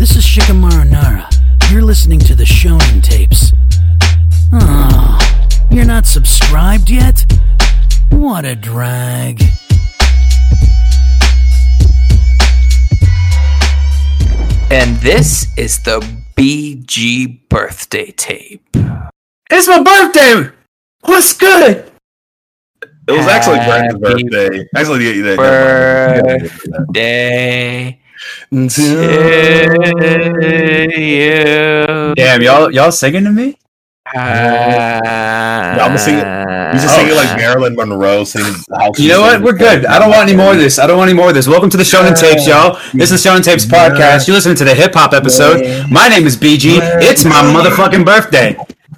This is Shikamaru Nara. You're listening to the Shonen Tapes. Oh, you're not subscribed yet? What a drag. And this is the BG birthday tape. It's my birthday. What's good? It was actually Brandon's birthday. Actually, yeah, yeah, Birthday never to you. Damn, y'all, y'all singing to me? Uh, I'm gonna sing it. You just sing it like oh. Marilyn Monroe singing. You know what? We're good. I don't want any more of this. I don't want any more of this. Welcome to the Shonen Tapes, y'all. This is Shonen Tapes podcast. You're listening to the hip hop episode. My name is BG. It's my motherfucking birthday.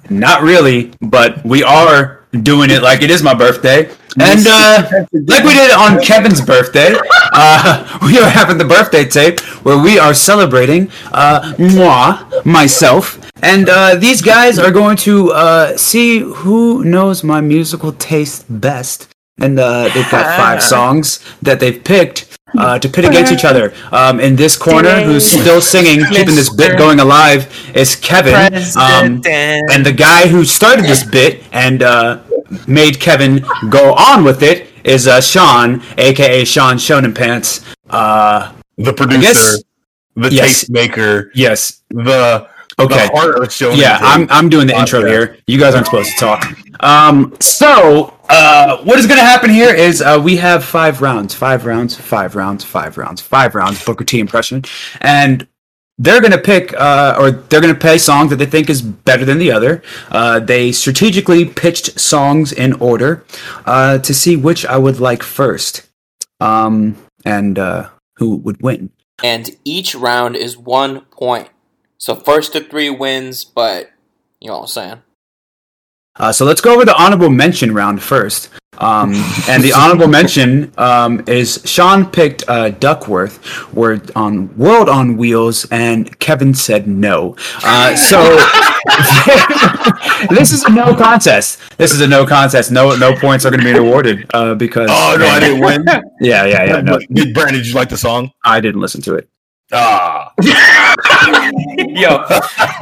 Not really, but we are doing it like it is my birthday. And uh, like we did on Kevin's birthday, uh, we are having the birthday tape where we are celebrating uh, moi, myself, and uh, these guys are going to uh, see who knows my musical taste best. And uh, they've got five songs that they've picked uh, to pit against each other. Um, in this corner, who's still singing, keeping this bit going alive, is Kevin. Um, and the guy who started this bit and uh, made Kevin go on with it is uh, Sean, aka Sean Shonen Pants. Uh, The producer, guess- the Yes. taste maker, yes. the Okay. the heart of showing. Yeah, I'm I'm doing the intro here. You guys aren't supposed to talk. Um, so uh, what is going to happen here is uh, we have five rounds, five rounds, five rounds, five rounds, five rounds. Booker T impression, and they're going to pick uh, or they're going to play songs that they think is better than the other. Uh, they strategically pitched songs in order uh, to see which I would like first, um, and uh, who would win. and each round is one point. So first to three wins, but you know what I'm saying. Uh, so let's go over the honorable mention round first. Um, and the honorable mention um, is Sean picked uh, Duckwrth word on World on Wheels, and Kevin said no. Uh, so this is a no contest. This is a no contest. No, no points are going to be awarded uh, because. Oh no, I didn't win. Yeah, yeah, yeah. No, Did Brandon? Did you like the song? I didn't listen to it. Ah, yo,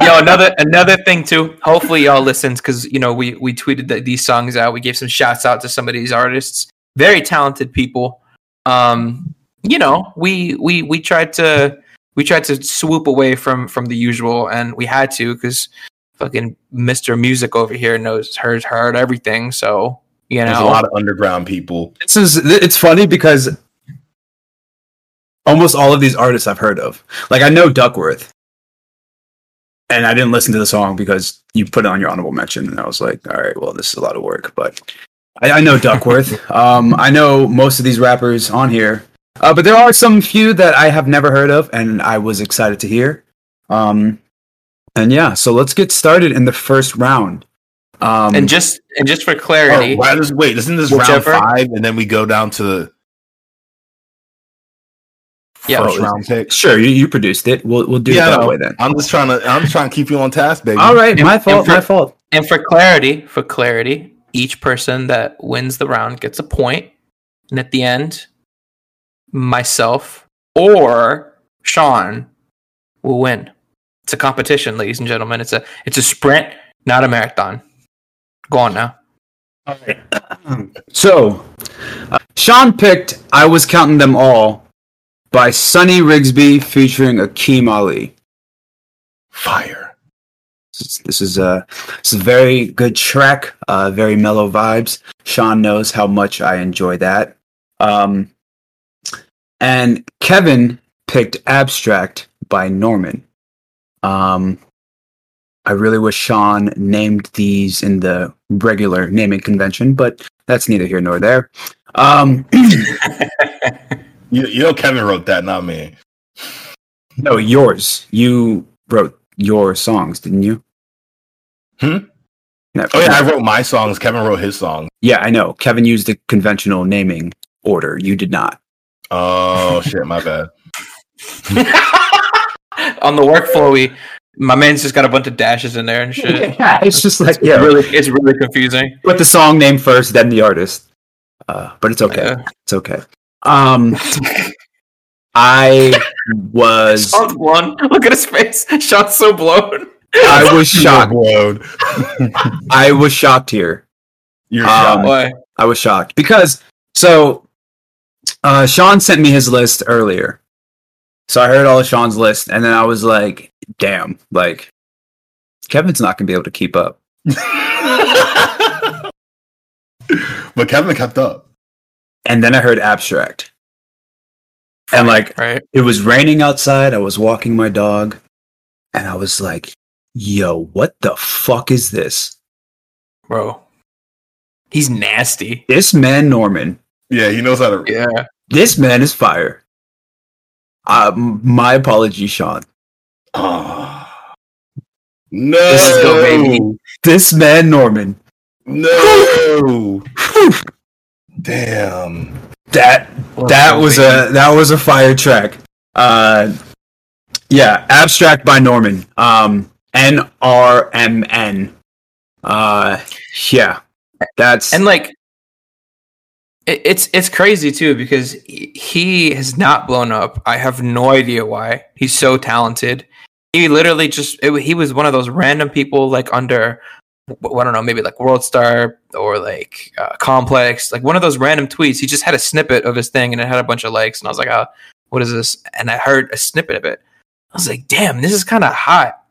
yo, another another thing too. Hopefully y'all listened because you know we we tweeted that these songs out. We gave some shouts out to some of these artists, very talented people. Um, you know, we we we tried to we tried to swoop away from from the usual, and we had to because fucking Mister Music over here knows heard heard everything. So you there's a lot of underground people. This is it's funny because almost all of these artists I've heard of. Like I know Duckwrth. And I didn't listen to the song because you put it on your honorable mention and I was like, all right, well this is a lot of work. But I, I know Duckwrth. um I know most of these rappers on here. Uh, but there are some few that I have never heard of and I was excited to hear. Um and yeah, so let's get started in the first round. Um and just and just for Oh, clarity, why does, wait, isn't this Whichever. round five, and then we go down to the Yeah. first round pick? sure, you, you produced it. We'll we'll do Yeah, it that I know. way then. I'm just trying to. I'm just trying to keep you on task, baby. All right, And- my fault, for- my fault. And for clarity, for clarity, each person that wins the round gets a point. point, and at the end, myself or Sean will win. It's a competition, ladies and gentlemen. It's a it's a sprint, not a marathon. Go on now. All right. So, uh, Sean picked I Was Counting Them All by Sonny Rigsby featuring Akeem Ali. Fire. This is, a, this is a very good track, uh, very mellow vibes. Sean knows how much I enjoy that. Um, and Kevin picked Abstract by Norman. Um, I really wish Sean named these in the regular naming convention, but that's neither here nor there. Um, You, you know, Kevin wrote that, not me. no, yours. You wrote your songs, didn't you? Hmm? No, Oh yeah, I wrote my songs. Kevin wrote his song. yeah, I know. Kevin used the conventional naming order. You did not. Oh shit, my bad. on the workflow, we my man's just got a bunch of dashes in there and shit. Yeah, it's just like It's yeah, really, it's really confusing. put the song name first, then the artist. Uh, but it's okay. Yeah. It's okay. Um, I was Sean's blown. Look at his face. Sean's so blown. I was shocked. Blown. I was shocked here. You're Um, shocked. Why? I was shocked because so uh, Sean sent me his list earlier. So I heard all of Sean's list, and then I was like, "Damn!" Like Kevin's not gonna be able to keep up. but Kevin kept up. And then I heard abstract, and like Right. it was raining outside. I was walking my dog, and I was like, "Yo, what the fuck is this?" Bro. He's nasty. This man Norman. Yeah, he knows how to. Yeah. This man is fire. Uh, my apology, Sean. Ah. no. is go, baby. This man Norman. No. Damn. That that was a that was a fire track. Uh, yeah, abstract by Norman. Um, N R M N. Uh, yeah, that's and like it's it's crazy too because he- he has not blown up. I have no idea why. He's so talented. He literally just it, he was one of those random people like under w- I don't know maybe like World Star or like uh, Complex like one of those random tweets. He just had a snippet of his thing and it had a bunch of likes and I was like, oh, what is this? And I heard a snippet of it. I was like, damn, this is kind of hot.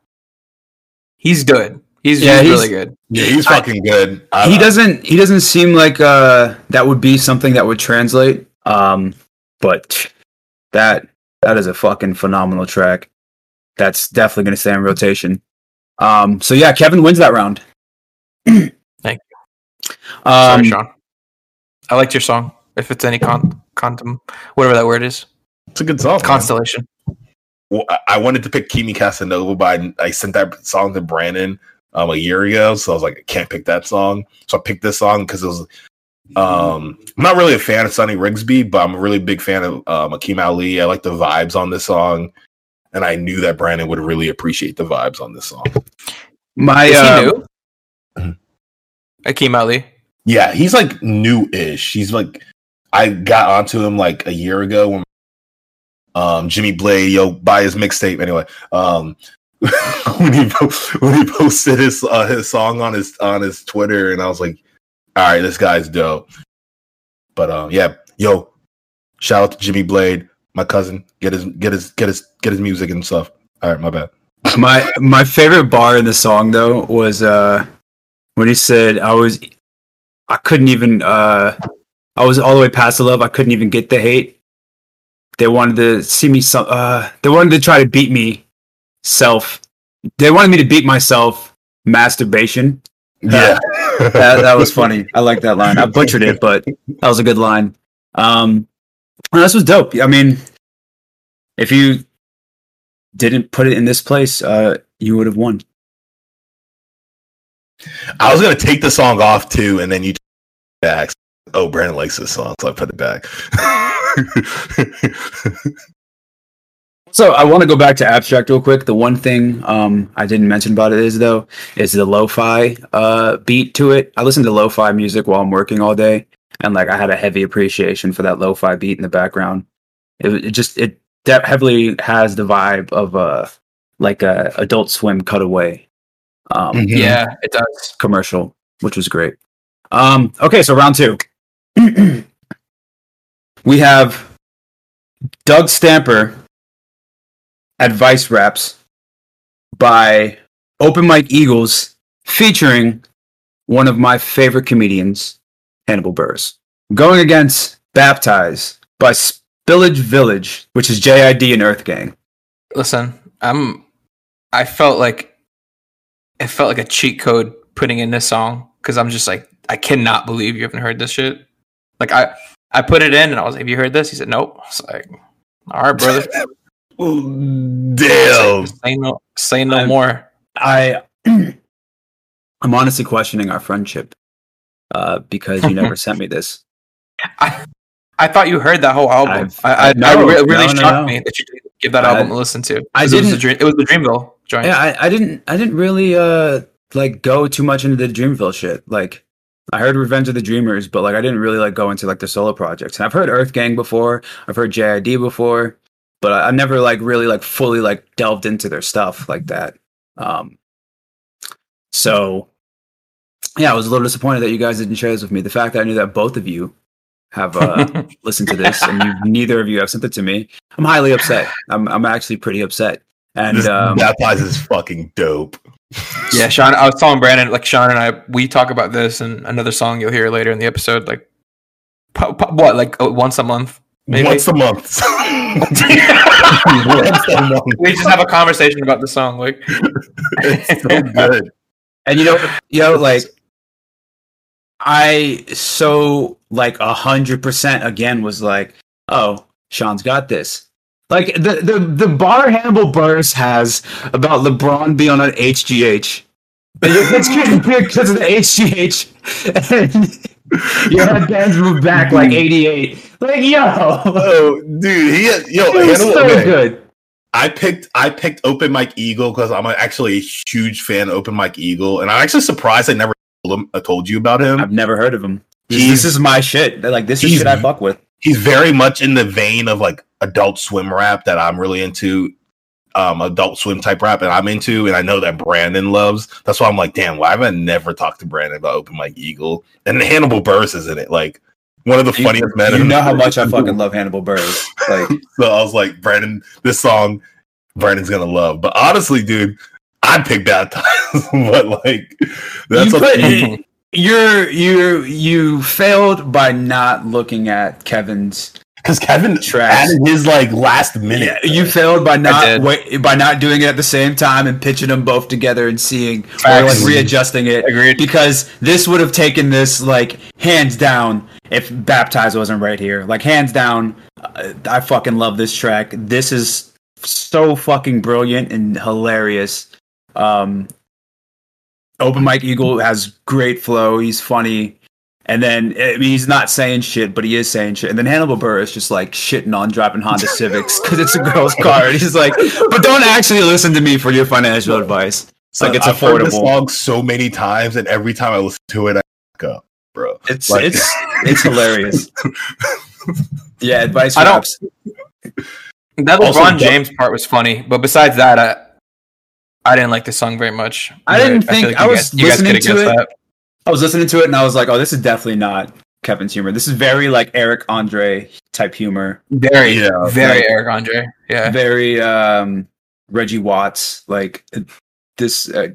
He's good. He's, Yeah, he's he's- really good. Yeah, he's I- fucking good. I- he doesn't he doesn't seem like uh that would be something that would translate. Um, but that that is a fucking phenomenal track. That's definitely gonna stay in rotation. Um, so yeah, Kevin wins that round. Thank you. Um, Sorry, Sean. I liked your song. If it's any con, contum, whatever that word is, It's a good song. constellation. Well, I- I wanted to pick Kimi Casanova, but I, I sent that song to Brandon um, a year ago, so I was like, I can't pick that song. So I picked this song because it was. Um, I'm not really a fan of Sonny Rigsby, but I'm a really big fan of um, Akeem Ali. I like the vibes on this song, and I knew that Brandon would really appreciate the vibes on this song. my Is uh, he new? Mhm. Akeem Ali. Yeah, he's like new-ish. He's like I got onto him like a year ago when um Jimmy Blade, yo, buy his mixtape anyway. Um when he when he posted his uh, his song on his on his Twitter, and I was like, all right, this guy's dope. But um, yeah, yo, shout out to Jimmy Blade, my cousin. Get his get his get his get his music and stuff. All right, my bad. My my favorite bar in the song though was uh when he said I was I couldn't even uh I was all the way past the love I couldn't even get the hate. They wanted to see me some uh they wanted to try to beat me self. They wanted me to beat myself masturbation. Yeah, That that was funny. I like that line. I butchered it, but that was a good line. Um this was dope. I mean if you didn't put it in this place, uh you would have won. I was gonna take the song off too, and then you back. Oh, Brandon likes this song, so I put it back. So I want to go back to abstract real quick. The one thing um, I didn't mention about it is though is the lo-fi uh, beat to it. I listen to lo-fi music while I'm working all day, and like I had a heavy appreciation for that lo-fi beat in the background. It, it just it that heavily has the vibe of uh like a Adult Swim cutaway um, Mhm. Yeah, it does. commercial, which was great. Um, okay, so round two. we have Doug Stamper Advice Raps by Open Mike Eagles featuring one of my favorite comedians, Hannibal Buress. Going against Baptize by Spillage Village, which is JID and Earth Gang. Listen, I'm. I felt like it felt like a cheat code putting in this song because I'm just like I cannot believe you haven't heard this shit. Like I, I put it in and I was like, "Have you heard this?" He said, "Nope." I was like, "All right, brother." Damn. Say no, say no I'm- more. I I'm honestly questioning our friendship uh, because you never sent me this. I, I thought you heard that whole album. I've- I, I, no, I re- really no, no, shocked me that you didn't give that I- album a listen to. I 'Cause It was, the didn't- dream, it was the Dreamville Yeah, I, I didn't I didn't really uh like go too much into the Dreamville shit. Like I heard Revenge of the Dreamers, but like I didn't really like go into like the solo projects. And I've heard Earth Gang before. I've heard JID before. but I, I never like really like fully like delved into their stuff like that. Um, so yeah, I was a little disappointed that you guys didn't share this with me. The fact that I knew that both of you have uh, listened to this and you, neither of you have sent it to me, I'm highly upset. I'm I'm actually pretty upset. And This um, baptize is fucking dope. Yeah, Sean. I was telling Brandon, like Sean and I, we talk about this and another song you'll hear later in the episode. Like, po- po- what, like uh, once a month? Maybe? Once a month. Once a month. We just have a conversation about the song. Like, It's so good. And you know, you know, like I so like a hundred percent again was like, oh, Sean's got this. Like the the the bar Hannibal Buress has about LeBron being on an HGH. And you're- It's because of the HGH. And your headbands move back like 88. Like, yo. Oh, dude, he had, yo, It was Hannibal- so okay. good. I picked I picked Open Mike Eagle because I'm actually a huge fan of Open Mike Eagle, and I'm actually surprised I never told him I told you about him. I've never heard of him. This, He's- this is my shit. Like this is shit I fuck with. He's very much in the vein of like adult swim rap that I'm really into. Um, adult swim type rap, that I'm into, and I know that Brandon loves. That's why I'm like, damn, why have I never talked to Brandon about Open Mike Eagle? And Hannibal Buress is in it, like one of the You- funniest men. You know how much I fucking love Hannibal Buress. Like So I was like, Brandon, this song, Brandon's gonna love. But honestly, dude, I'd pick Baptized. but like, that's You up put- to you. You're you you failed by not looking at Kevin's Because Kevin Trash. added his like last minute. you failed by not wait, by not doing it at the same time and pitching them both together and seeing or Facts. like readjusting it Agreed. because this would have taken this like hands down if baptized wasn't right here like hands down uh, i fucking love this track this is so fucking brilliant and hilarious um open mike eagle has great flow he's funny and then I mean, he's not saying shit, but he is saying shit. And then Hannibal Burr is just like shitting on driving Honda Civics because it's a girl's car. And he's like, but don't actually listen to me for your financial advice. It's like, it's I've heard this affordable. song so many times, and every time I listen to it, I fuck up, bro. It's Like- it's it's hilarious. Yeah, advice I don't- that Also, LeBron James part was funny, but besides that, I, I didn't like the song very much. I didn't feel think- I you was guys, listening to it. that. I was listening to it and I was like, oh, this is definitely not Kevin's humor. This is very like Eric Andre type humor. Very, Yeah, very like- Eric Andre. Yeah, Very um Reggie Watts, like this uh,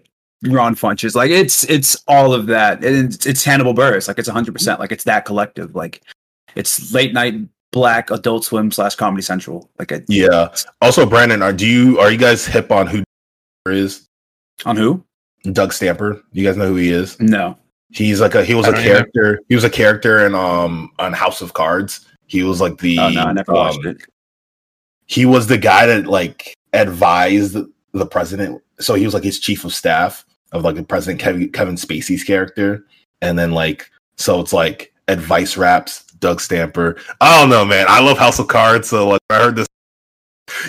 Ron Funches. Like it's it's all of that. And it's, it's Hannibal Buress. Like it's hundred percent. Like it's that collective. Like it's late night black adult swim slash comedy central. Like a, Yeah. Also, Brandon, are do you are you guys hip on who is on who? Doug Stamper? You guys know who he is? No. He's like a he was I a don't either. character. He was a character in um on House of Cards. He was like the Oh no, I never watched um, it. he was the guy that like advised the president. So he was like his chief of staff of like the president Kevin, Kevin Spacey's character, and then like so it's like advice raps. Doug Stamper. I don't know, man. I love House of Cards, so like I heard this.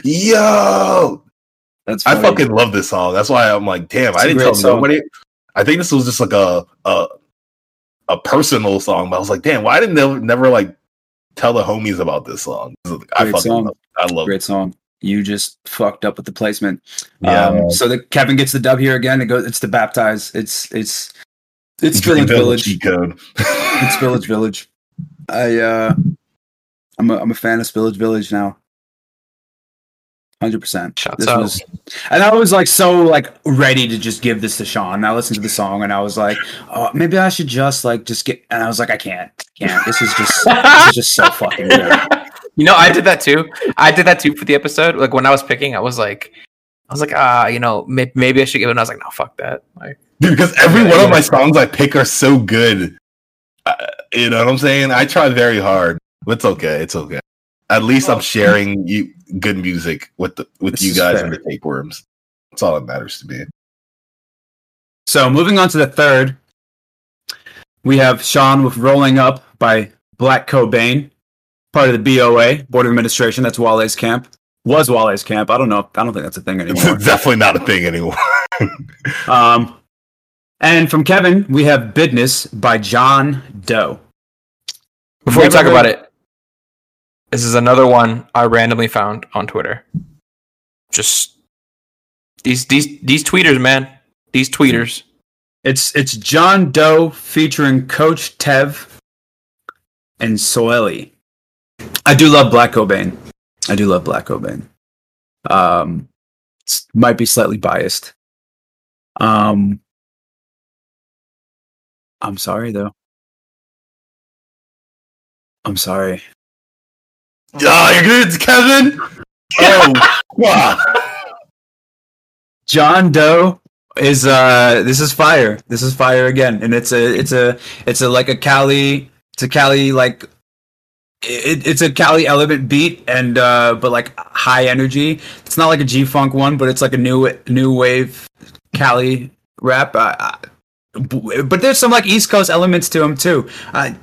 Yo, That's I fucking love this song. That's why I'm like, damn, It's I didn't tell song. nobody. I think this was just like a a a personal song, but I was like, damn, why didn't they never like tell the homies about this song? I Great fucking song. love. I love it. great song. You just fucked up with the placement. Yeah, Um, so the Kevin gets the dub here again. It goes. It's the baptize. It's it's it's Village Village. code. It's Village Village. I uh, I'm a I'm a fan of Village Village now. Hundred percent. Shouts This out. was, and I was like so like ready to just give this to Sean. I listened to the song and I was like, oh, maybe I should just like just get. And I was like, I can't, can't. This is just this is just so fucking good. You know, I did that too. I did that too for the episode. Like when I was picking, I was like, I was like, ah, you know, may- maybe I should give it. And I was like, no, fuck that. Like, Dude, because every Yeah, one of my songs I pick are so good. Uh, you know what I'm saying? I try very hard. But it's okay. It's okay. At least I'm sharing you good music with the with This you guys fair. and the tapeworms. That's all that matters to me. So moving on to the third, we have Sean with "Rolling Up" by Black Cobain, part of the BOA Board of Administration. That's Wale's camp. Was Wale's camp? I don't know. I don't think that's a thing anymore. definitely not a thing anymore. um, and from Kevin, we have "Business" by John Doe. before we talk heard- about it, This is another one I randomly found on Twitter. Just these these these tweeters, man. These tweeters. It's it's John Doe featuring Coach Tev and Soeli. I do love Black Cobain. I do love Black Cobain. Um, might be slightly biased. Um, I'm sorry though. I'm sorry. Oh, you're good, Kevin. Oh, wow. John Doe is uh this is fire. This is fire again, and it's a it's a it's a like a Cali it's a Cali like it, it's a Cali element beat and uh but like high energy. It's not like a G funk one, but it's like a new new wave Cali rap. Uh, but there's some like East Coast elements to him too. I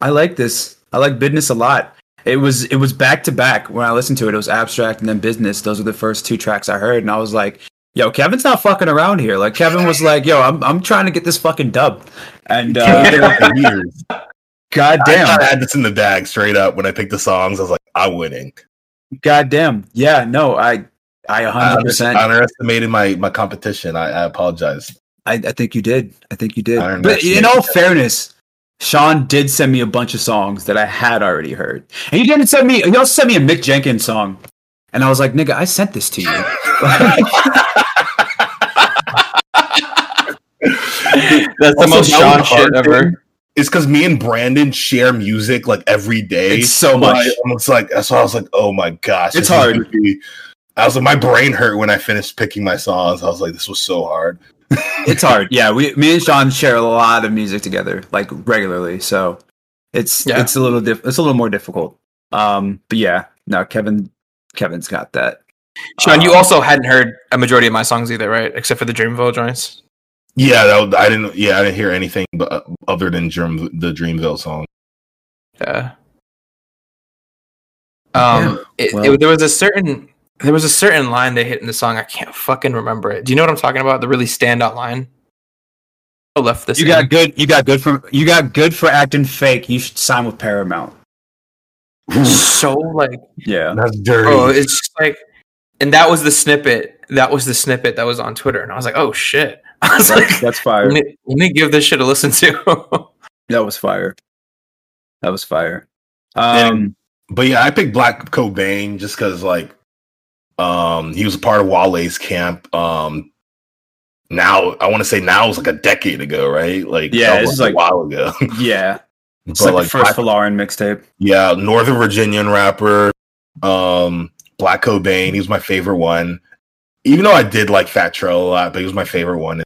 I like this. I like business a lot. It was it was back to back when I listened to it. It was abstract and then business. Those were the first two tracks I heard, and I was like, "Yo, Kevin's not fucking around here." Like Kevin was like, "Yo, I'm I'm trying to get this fucking dub," and uh, years. god I, damn, I had this in the bag straight up when I picked the songs. I was like, I'm winning. god damn, yeah, no, I I I 100 under- percent, underestimated my my competition. I, I apologize. I, I think you did, I think you did. But in all fairness, Sean did send me a bunch of songs that I had already heard, and he didn't send me. He also sent me a Mick Jenkins song, and I was like, "Nigga, I sent this to you." That's the Also, most that Sean shit ever. It's because me and Brandon share music like every day. It's so So much. I, almost like so I was like, oh my gosh, It's hard. I was like, my brain hurt when I finished picking my songs. I was like, this was so hard. It's hard. Yeah, we me and Sean share a lot of music together, like regularly. So it's Yeah. it's a little diff- it's a little more difficult. Um, but yeah, no, Kevin Kevin's got that. Sean, you Um, also hadn't heard a majority of my songs either, right? Except for the Dreamville joints. Yeah, that was, I didn't. Yeah, I didn't hear anything but uh, other than Dream, the Dreamville song. Yeah. Um, it, well- it- there was a certain there was a certain line they hit in the song. I can't fucking remember it. Do you know what I'm talking about? The really standout line. I left this. You in. got good. You got good for you got good for acting fake. You should sign with Paramount. so like Yeah, That's dirty. oh, it's just like, and that was the snippet. That was the snippet that was on Twitter, and I was like, oh shit. I was like, that's, that's fire. let me, let me give this shit a listen to. That was fire. That was fire. Yeah. Um, but yeah, I picked Black Cobain just because like, um, he was a part of Wale's camp. Um, now I want to say now was like a decade ago, right? Like Yeah, this was is like a while ago. yeah, it's But, like, the first Folarin mixtape. Yeah, Northern Virginian rapper, um, Black Cobain. He was my favorite one. Even though I did like Fat Trel a lot, but he was my favorite one,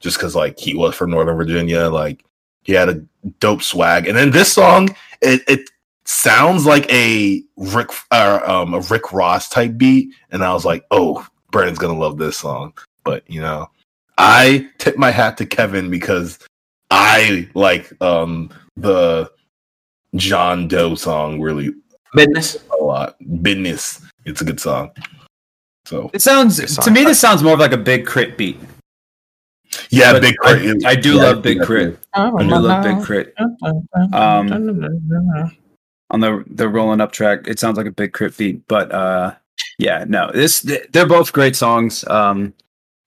just because like he was from Northern Virginia. Like he had a dope swag. And then this song, it, it sounds like a Rick, uh, um, a Rick Ross type beat, and I was like, oh, Brandon's gonna love this song. But you know, I tip my hat to Kevin because I like um the John Doe song really Business. a lot. Business. It's a good song. So It sounds song. to me. This sounds more of like a Big K.R.I.T. beat. yeah, But Big Crit. I do Yeah, love Big Crit. I do love Big Crit. Um, on the the rolling up track, it sounds like a Big K.R.I.T. beat. But uh, yeah, no, this they're both great songs. Um,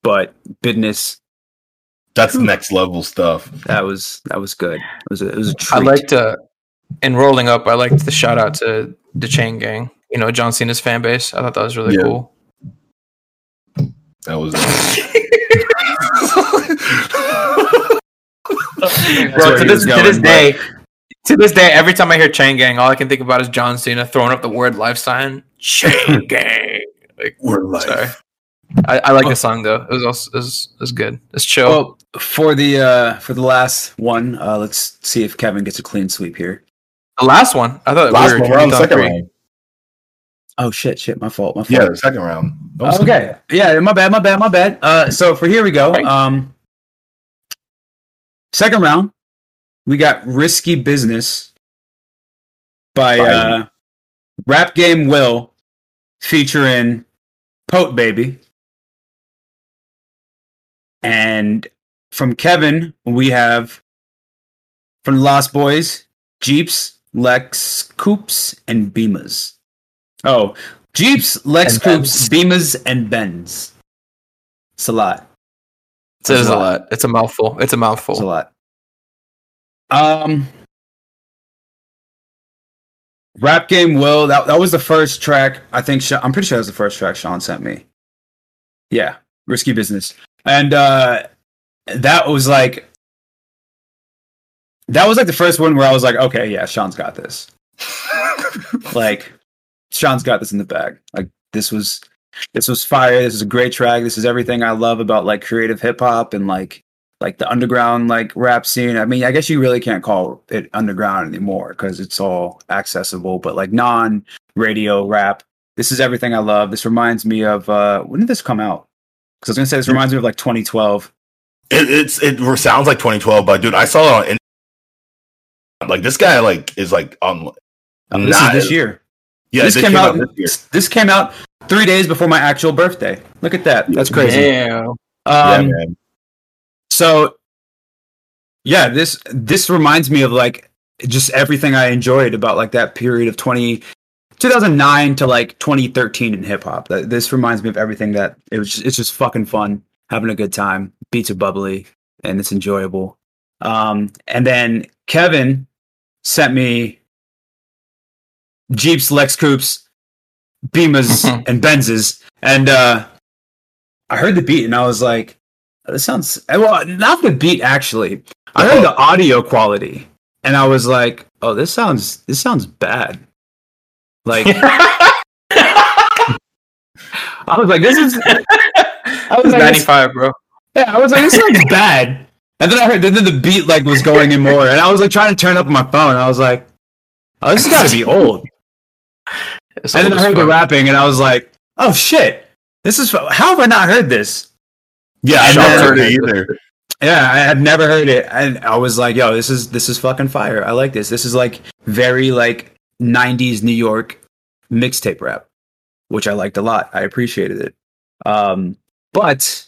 but business That's next level stuff. that was that was good. It was a, it was a I treat. liked uh in rolling up. I liked the shout out to the Chain Gang. You know John Cena's fan base. I thought that was really Yeah. cool. That was where Bro, to this, to this day, to this day, every time I hear Chain Gang, all I can think about is John Cena throwing up the word life sign. Chain Gang. Like, Word life. sorry. I, I like the song though. It was also it was, it was good. It's chill. Well, for the uh for the last one, uh let's see if Kevin gets a clean sweep here. the last one, I thought Last we were, one, we're on the second three. round. Oh shit, shit, my fault, my fault. Yeah, the second round. That was- okay. Yeah, my bad, my bad, my bad. Uh so for here we go. Right. Um second round, we got Risky Business by uh Rap Game Will featuring Pote Baby. And from Kevin, we have from the Lost Boyz, Jeeps Lex Coops, and Beamers. Oh, Jeeps, Lex And Coops, Beamers, and Benz. It's a lot. It is a lot. It's a mouthful. It's a mouthful. It's a lot. Um, rap game will that that was the first track. I think Sha- I'm pretty sure that was the first track Sean sent me. Yeah, risky business, and uh that was like that was like the first one where I was like, okay, yeah, Sean's got this. like, Sean's got this in the bag. Like, this was this was fire. This is a great track. This is everything I love about like creative hip hop and like like the underground like rap scene. I mean, I guess you really can't call it underground anymore because it's all accessible, but like non radio rap. This is everything I love. This reminds me of uh when did this come out? Because I was gonna say this reminds me of like 2012. It, it's it sounds like 2012, but dude, I saw it on. Like this guy, like is like on. Um, this not- is this year. Yeah, this, came, out. this year. This came out three days before my actual birthday. Look at that. That's crazy. Damn. yeah, Um, man. So yeah, this this reminds me of like just everything I enjoyed about like that period of 20, 2009 to like 2013 in hip hop. This reminds me of everything that it was. Just, it's just fucking fun, having a good time. Beats are bubbly and it's enjoyable. Um, and then Kevin sent me Jeeps, Lex Coops, Beamers, and Benzes, and uh, I heard the beat and I was like, "This sounds well." Not the beat actually. I heard oh. the audio quality, and I was like, "Oh, this sounds this sounds bad." Like I was like, "This is." I was like, 95, bro. yeah, I was like, this sounds bad. And then I heard, then the beat like was going in more, and I was like trying to turn up my phone. I was like, oh, this has got to be old. It's And then I heard the rapping, and I was like, oh shit, this is how have I not heard this? Yeah, I and never heard it either. Yeah, I had never heard it, and I was like, yo, this is this is fucking fire. I like this. This is like very like '90s New York mixtape rap, which I liked a lot. I appreciated it. Um, but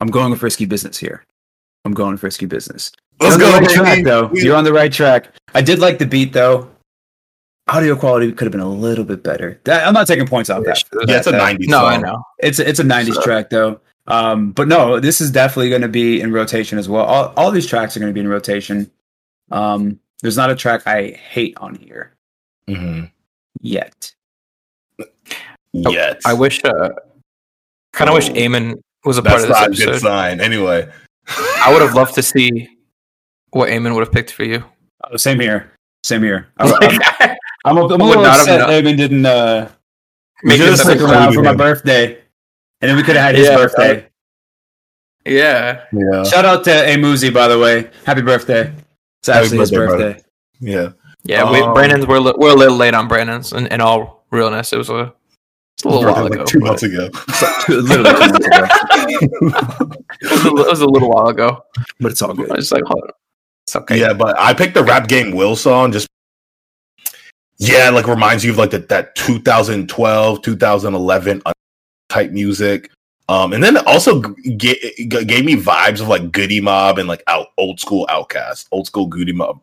I'm going with risky business here. I'm going with risky business. Let's You're go, on the right track, though. You're on the right track. I did like the beat, though. Audio quality could have been a little bit better. That, I'm not taking points off that. Yeah, it's a that- 90s No, song. I know. It's a, it's a 90s So- track, though. Um, but no, this is definitely going to be in rotation as well. All, all these tracks are going to be in rotation. Um, there's not a track I hate on here mm-hmm. yet. Yet. I wish, uh, kind of wish Oh. Eamon was a part of this not a good sign. Anyway. I would have loved to see what Eamon would have picked for you. Oh, same here. Same here. I, I'm, I'm, a, I'm a little not have upset. Eamon didn't uh, Make You it just better stick like- for around for my birthday. And then we could have had his Yeah, birthday. Yeah. Yeah. Shout out to Amuzi, by the way. Happy birthday. It's Happy actually his birthday, brother. birthday. Yeah. Yeah, we, Um, Brandon's we're, li- we're a little late on Brandon's in, in all realness. It was a, it's a little while Like ago. two but- months ago. Literally two months ago. It was, a, it was a little while ago. But it's all good. I good. was just like, hold on. It's okay. Yeah, but I picked the rap game Will song just yeah, like reminds you of like the, that 2012, 2011 type music. Um, and then it also g- g- g- gave me vibes of like Goodie Mob and like out old school OutKast, old school Goodie Mob,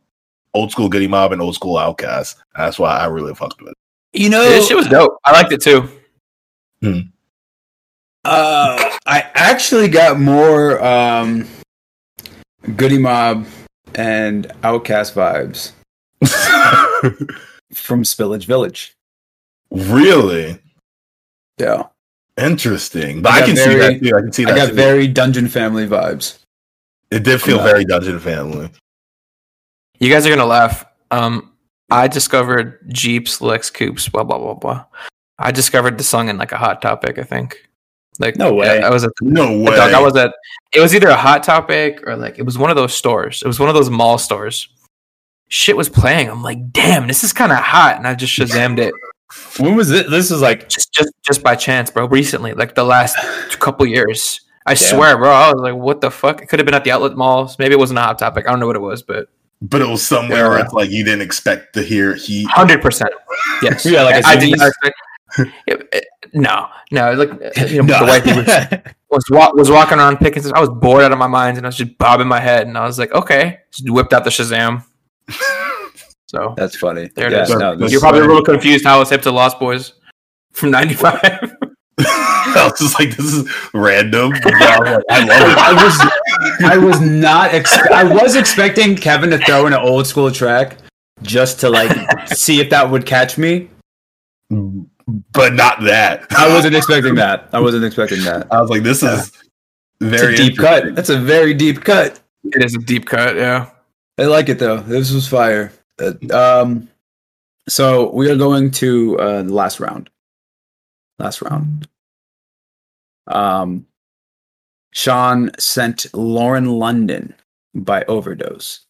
old school Goodie Mob and old school OutKast. That's why I really fucked with it. You know, This shit was dope. I liked it too. Hmm. uh, I actually got more um, Goodie Mob and OutKast vibes from Spillage Village. really Yeah. Interesting, but I I, got can see that too. I can see I that. got too. very Dungeon Family vibes. it did feel very Dungeon Family. You guys are gonna laugh. Um, I discovered Jeeps, Lex Coops, blah blah blah blah. I discovered the song in like a hot topic. I think. Like No way. I, I was at No way. dog. I was at. It was either a hot topic or like it was one of those stores. It was one of those mall stores. Shit was playing. I'm like, damn, this is kind of hot, and I just shazammed it When was this? This is like just just just by chance, bro. Recently, like the last couple years. I Damn. swear, bro. I was like, what the fuck? It could have been at the outlet malls. Maybe it wasn't a hot topic. I don't know what it was, but but it was somewhere where it's like you didn't expect to hear he hundred percent. Yes. Yeah, like I did not expect. It- it- no, no, like uh, you know, No. the white dude was, was wa- was walking around picking. I was bored out of my mind, and I was just bobbing my head, and I was like, okay, just whipped out the Shazam. So That's funny. There it yeah, is. no, you're is probably a little confused how it's hip to Lost Boyz from '95. I was just like, this is random. I, was I love it. I was I was not ex- I was expecting Kevin to throw in an old school track just to like see if that would catch me. but not that. I wasn't expecting that. I wasn't expecting that. I was like, this is It's very a deep cut. That's a very deep cut. it is a deep cut, yeah. I like it though. This was fire. Uh, um, so we are going to uh, the last round. Last round. Um, Sean sent Lauren London by overdose.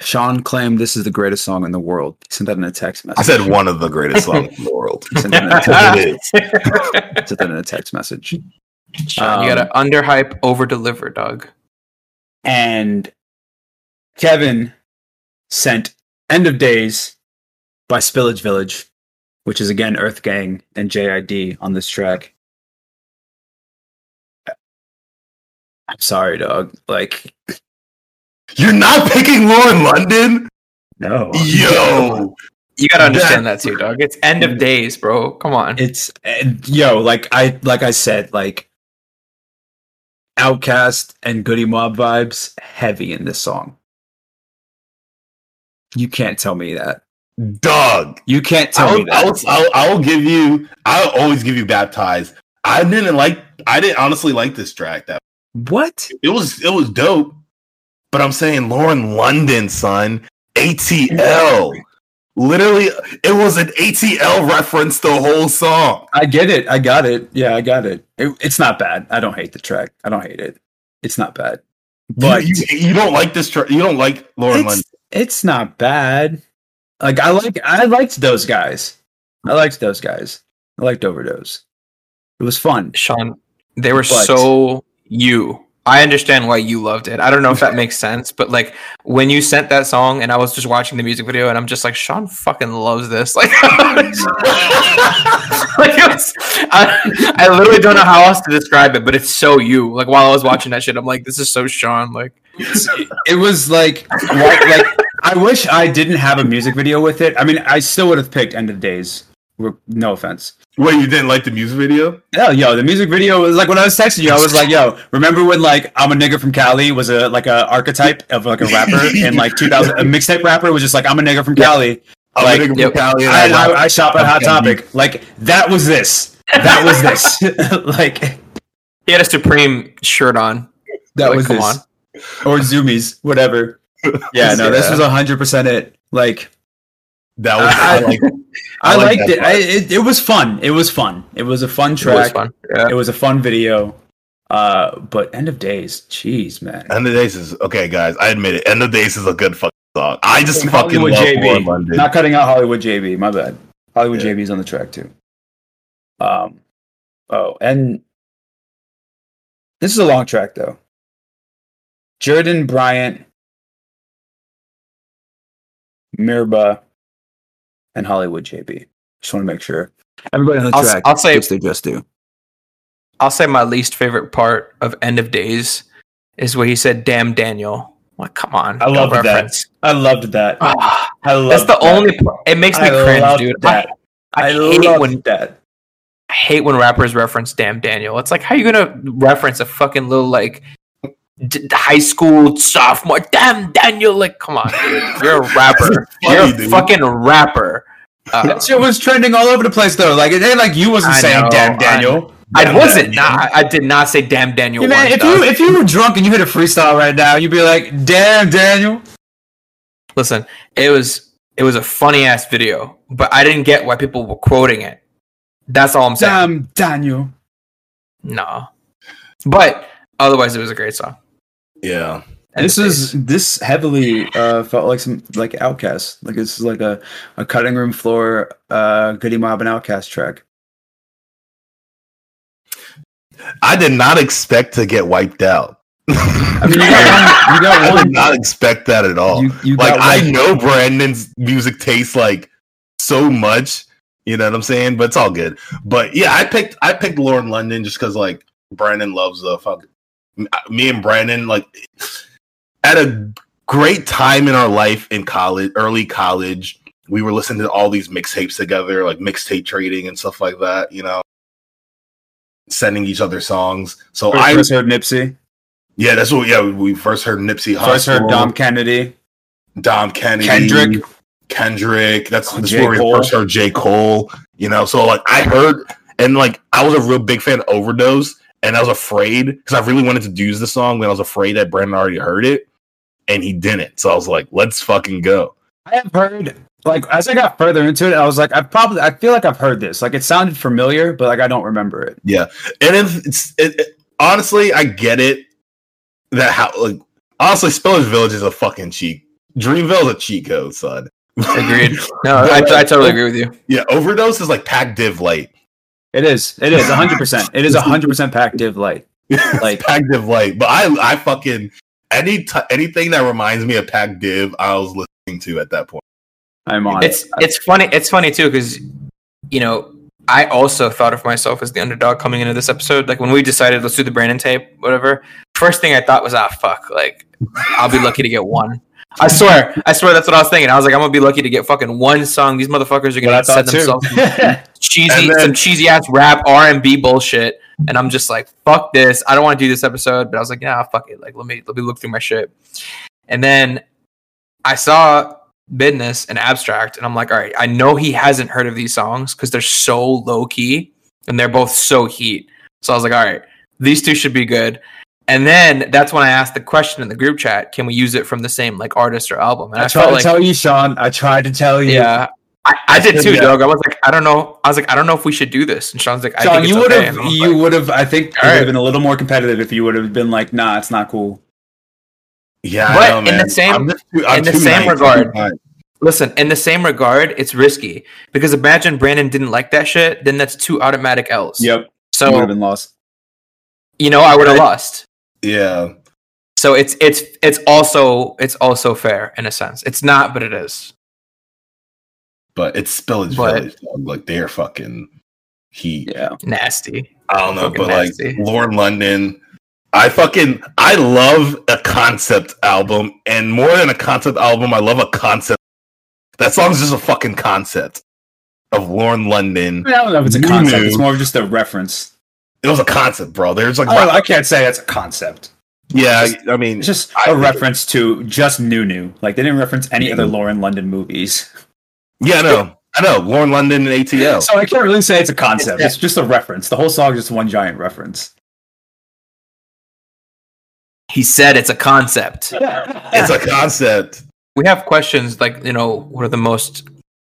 Sean claimed this is the greatest song in the world. He sent that in a text message. I said one of the greatest songs in the world. He sent that in a text, it is. sent that in a text message. Sean, you Um, gotta underhype, over deliver, Doug. And Kevin sent End of Days by Spillage Village, which is again Earth Gang and JID on this track. I'm sorry, dog. Like, You're not picking Lauren London? no. Yo. You gotta understand that too, dog. It's end of mm. days, bro. Come on. It's and, yo, like I like I said, like OutKast and Goodie Mob vibes heavy in this song. You can't tell me that. Dog. You can't tell me I'll, that. I'll, I'll, I'll give you, I'll always give you baptized. I didn't like, I didn't honestly like this track. That what? it was, it was dope. But I'm saying Lauren London, son, ATL. Literally, it was an ATL reference the whole song. I get it. I got it. Yeah, I got it. it. It's not bad. I don't hate the track. I don't hate it. It's not bad. But you, you, you don't like this track. You don't like Lauren London. It's, not bad. Like I like I liked those guys. I liked those guys. I liked Overdose. It was fun. Sean, they were But- so you. I understand why you loved it. I don't know if that makes sense, but like when you sent that song and I was just watching the music video and I'm just like, Sean fucking loves this. Like, like was, I, I literally don't know how else to describe it, but it's so you. Like while I was watching that shit, I'm like, this is so Sean. Like, It was like what, like I wish I didn't have a music video with it. I mean, I still would have picked End of Days. No offense. Wait, you didn't like the music video? Hell, yo, the music video was like when I was texting you, I was like, yo, remember when like I'm a nigga from Cali was a like a archetype of like a rapper in like 2000 a mixtape rapper was just like I'm a nigga from Cali. I'm Like, a nigga from yep. Cali I, I I, I shop at Hot Topic. Like that was this. That was this. like he had a Supreme shirt on. that Like, was come this. Or Zoomies, whatever. Yeah, no, this was hundred percent it. Like that was I- I, like, I, I liked it. I, it. It was fun. It was fun. It was a fun It was track. fun. Yeah. It was a fun video. Uh, but end of days, jeez, man. End of Days is okay, guys. I admit it. End of Days is a good fucking song. I just And fucking Hollywood love JB. Lauren London. Not cutting out Hollywood JB. My bad. Hollywood Yeah. JB's on the track too. Um. Oh, and this is a long track though. Jurdan Bryant, Mereba, and Hollywood JB. Just want to make sure everybody on the I'll track I'll say- gets their just due. I'll say my least favorite part of End of Days is where he said, "Damn Daniel." Like, come on, I no loved that. I loved that. Ah, I loved that's the that. only. Part. It makes me I cringe, loved dude. that. I, I, I hate loved when that. I hate when rappers reference "Damn Daniel." It's like, how are you gonna reference a fucking little like d- high school sophomore? Damn Daniel! Like, come on, dude. You're a rapper. funny, You're a dude. fucking rapper. Uh, That shit was trending all over the place though. Like it ain't like you wasn't I saying know, damn Daniel. I Damn wasn't. Daniel. Nah, I I did not say "Damn Daniel." Yeah, man, if you if you were drunk and you hit a freestyle right now, you'd be like, "Damn, Daniel." Listen, it was it was a funny ass video, but I didn't get why people were quoting it. That's all I'm saying. Damn, Daniel. no, but otherwise, it was a great song. Yeah. And This is this heavily uh, felt like some like OutKast. Like this is like a, a cutting room floor uh, Goodie Mob and OutKast track. I did not expect to get wiped out. I mean, you got one. You got I one. did not expect that at all. You, you like I know Brandon's music tastes like so much, you know what I'm saying? But it's all good. But yeah, I picked I picked Lauren London just because like Brandon loves the fuck. Uh, me and Brandon like at a great time in our life in college, early college. We were listening to all these mixtapes together, like mixtape trading and stuff like that. You know, sending each other songs. So I I, first heard Nipsey. yeah, that's what. Yeah, we first heard Nipsey Hussle, First heard Dom Kennedy. Dom Kennedy, Kendrick. Kendrick. That's, that's where we first heard J. Cole. You know, so like I heard and like I was a real big fan of Overdose, and I was afraid because I really wanted to use the song, but I was afraid that Brandon already heard it, and he didn't. So I was like, let's fucking go. I have heard like as I got further into it, I was like, I probably I feel like I've heard this. Like it sounded familiar, but like I don't remember it. Yeah, and it's, it's it, it- honestly, I get it that how like honestly, Spillage Village is a fucking cheat. Dreamville is a cheat code, son. Agreed. No, I, I totally agree with you. Yeah, Overdose is like Pac Div Light. It is. It is hundred percent. It is hundred percent packed div light. like Like- Pac Div Light. But I I fucking any t- anything that reminds me of Pac Div, I was listening to at that point. I'm on. It's it. it's funny. It's funny too because you know I also thought of myself as the underdog coming into this episode. Like when we decided let's do the Brandon tape, whatever. First thing I thought was ah fuck, like I'll be lucky to get one. I swear, I swear that's what I was thinking. I was like, I'm gonna be lucky to get fucking one song. These motherfuckers are gonna set thought themselves too. Cheesy, then- some cheesy ass rap R and B bullshit, and I'm just like, fuck this. I don't want to do this episode, but I was like, yeah, fuck it. Like, let me let me look through my shit, and then I saw business and abstract, and I'm like, all right, I know he hasn't heard of these songs because they're so low key and they're both so heat. So I was like, all right, these two should be good. And then that's when I asked the question in the group chat: Can we use it from the same like artist or album? And I, I tried to like, tell you, Sean. I tried to tell you. yeah, I, I did too, Yeah. dog. I was like, I don't know. I was like, I don't know if we should do this. And Sean's like, I Sean, think it's you would okay. have. And You like, would have. I think it All would have been a little more competitive if you would have been like, "Nah, it's not cool." Yeah, But I know, in the same- I'm just too- I'm in the same nice. regard- Listen, in the same regard, it's risky because imagine Brandon didn't like that shit, then that's two automatic L's. Yep. you would So have been lost. you know, I would have lost. Yeah, So it's it's it's also it's also fair in a sense. It's not, but it is. But it's Spillage But- Village. dog. Like they're fucking heat. Yeah. Nasty. I don't know, Fucking but like nasty. Lauren London, I fucking I love a concept album, and more than a concept album, I love a concept. That song's just a fucking concept of Lauren London. I, mean, I don't know if it's a You concept. knew. It's more of just a reference. It was a concept, bro. There's like, oh, I, I can't say it's a concept. yeah, I mean, just I a think- reference to just Nunu. Like they didn't reference any Yeah. other Lauren London movies. yeah, I know, I know. Lauren London and ATL. So I can't really say it's a concept. It's- It's just a reference. The whole song is just one giant reference. He said it's a concept. It's a concept. We have questions like, you know, what are the most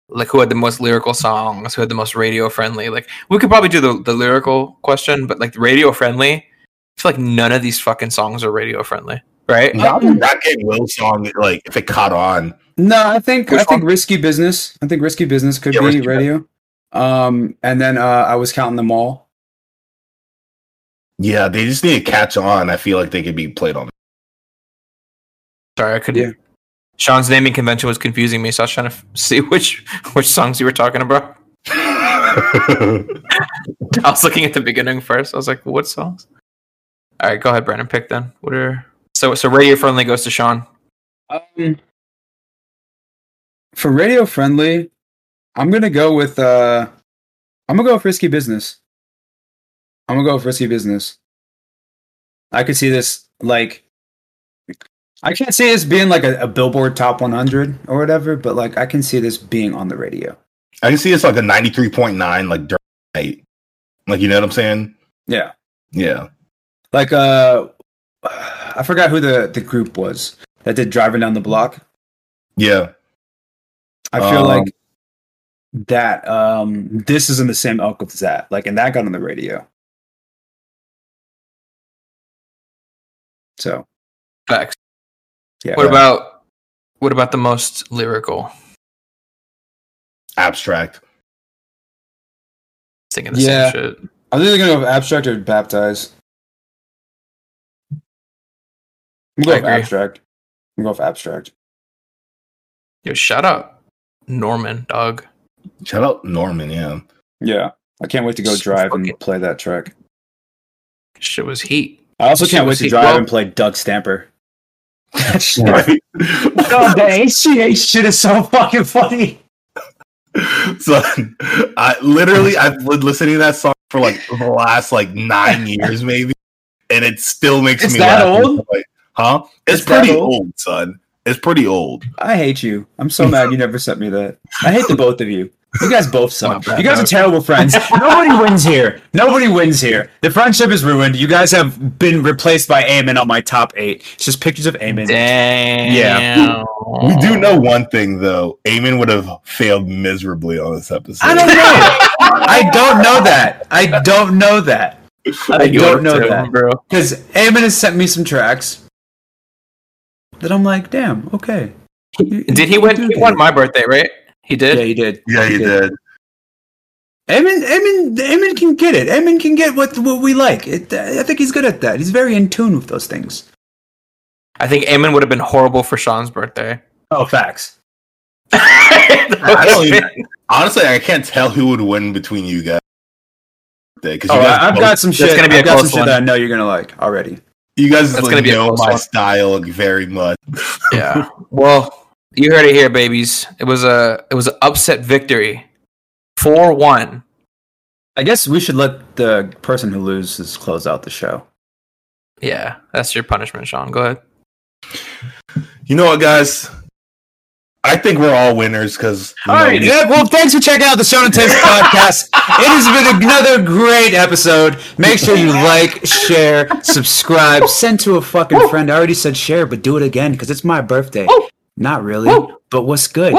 like who had the most lyrical songs, who had the most radio friendly? Like we could probably do the, the lyrical question, but like radio friendly, I feel like none of these fucking songs are radio friendly. Right? Not that Get Will song, like if it caught on. No, I think Which I think one? risky business. I think risky business could Yeah, be Risky radio. Um, and then uh, I was counting them all. Yeah, they just need to catch on. I feel like they could be played on. Sorry, I couldn't Yeah. Sean's naming convention was confusing me, so I was trying to f- see which which songs you were talking about. I was looking at the beginning first. I was like, "What songs?" All right, go ahead, Brandon. Pick then. What are so so radio friendly goes to Sean. Um, for radio friendly, I'm gonna go with uh, I'm gonna go with risky business. I'm gonna go with risky business. I could see this like, I can't see this being like a, a Billboard Top 100 or whatever, but like I can see this being on the radio. I can see it's like a 93.9, like dirt night. Like, you know what I'm saying? Yeah, Yeah. like uh, I forgot who the the group was that did driving down the block. Yeah. I feel Um, like that um this is in the same ilk as that. Like and that got on the radio. So Facts. yeah. What about what about the most lyrical? Abstract. Thinking the Yeah. same shit. I'm either gonna go abstract or baptize. I'm gonna go with abstract. I'm gonna go with abstract. Yo, shout out Norman, dog. Shout out Norman. Yeah. Yeah. I can't wait to go So drive fucking- and play that track. Shit was heat. I also Shit can't wait to he- drive well- and play Doug Stamper. Right? oh, the HGH shit is so fucking funny. So I literally I've been listening to that song for like the last like nine years maybe, and it still makes me. It's me that laugh. old? Like, huh? It's, It's pretty old? old? son. It's pretty old. I hate you. I'm so mad you never sent me that. I hate the both of you. You guys both suck. You guys are terrible friends. Nobody wins here. Nobody wins here. The friendship is ruined. You guys have been replaced by Eamon on my top eight. It's just pictures of Eamon. Damn. Yeah. We do know one thing though. Eamon would have failed miserably on this episode. I don't know. I don't know that. I don't know that. I You don't know too, that. bro. Because Eamon has sent me some tracks that I'm like, damn, okay. You- Did he you win? do He that. won my birthday, right? He did. Yeah, he did. Yeah, he did. Eamon, Eamon, Eamon can get it. Eamon can get what what we like. It, I think he's good at that. He's very in tune with those things. I think Eamon would have been horrible for Sean's birthday. Oh, facts. I don't even, honestly, I can't tell who would win between you guys. Because Oh, I, I've both- got some That's shit. gonna be a I've got some close shit one. that I know you're gonna like already. You guys That's like, gonna be know close my one. style very much. yeah. Well, you heard it here, babies. It was a it was an upset victory, four one. I guess we should let the person who loses close out the show. Yeah, that's your punishment, Sean. Go ahead. You know what, guys? I think we're all winners because All right. Yeah, well, thanks for checking out the Shonen Tapes podcast. It has been another great episode. Make sure you like, share, subscribe, send to a fucking friend. I already said share, but do it again because it's my birthday. Not really, but what's good?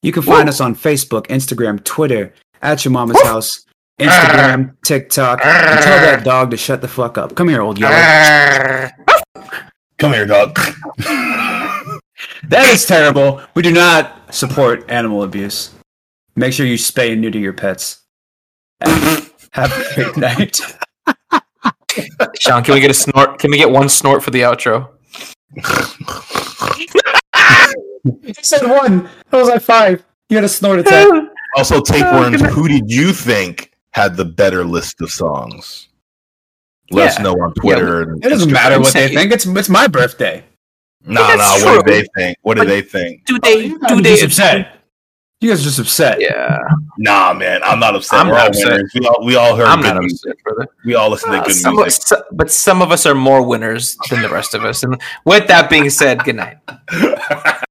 You can find us on Facebook, Instagram, Twitter, at your mama's house, Instagram, ah. TikTok. And tell that dog to shut the fuck up. Come here, old yeller. Ah. Come here, dog. That is terrible. We do not support animal abuse. Make sure you spay and neuter your pets. Have a great night. Sean, can we get a snort? Can we get one snort for the outro? You said one. That was like five. You had a snort attack. Also, take tapeworms. Oh, Who did you think had the better list of songs? Let us know on Twitter. and It doesn't matter what they think. It's it's my birthday. No, no. That's What do they think? What do But- they think? Do they? You Do guys they? just upset. You guys are just upset. Yeah, Nah, man. I'm not upset. I'm We're not all upset. winners. We all, we all heard I'm good not music. upset, brother. We all listen to Uh, good some music. so- but some of us are more winners than the rest of us. And with that being said, good night.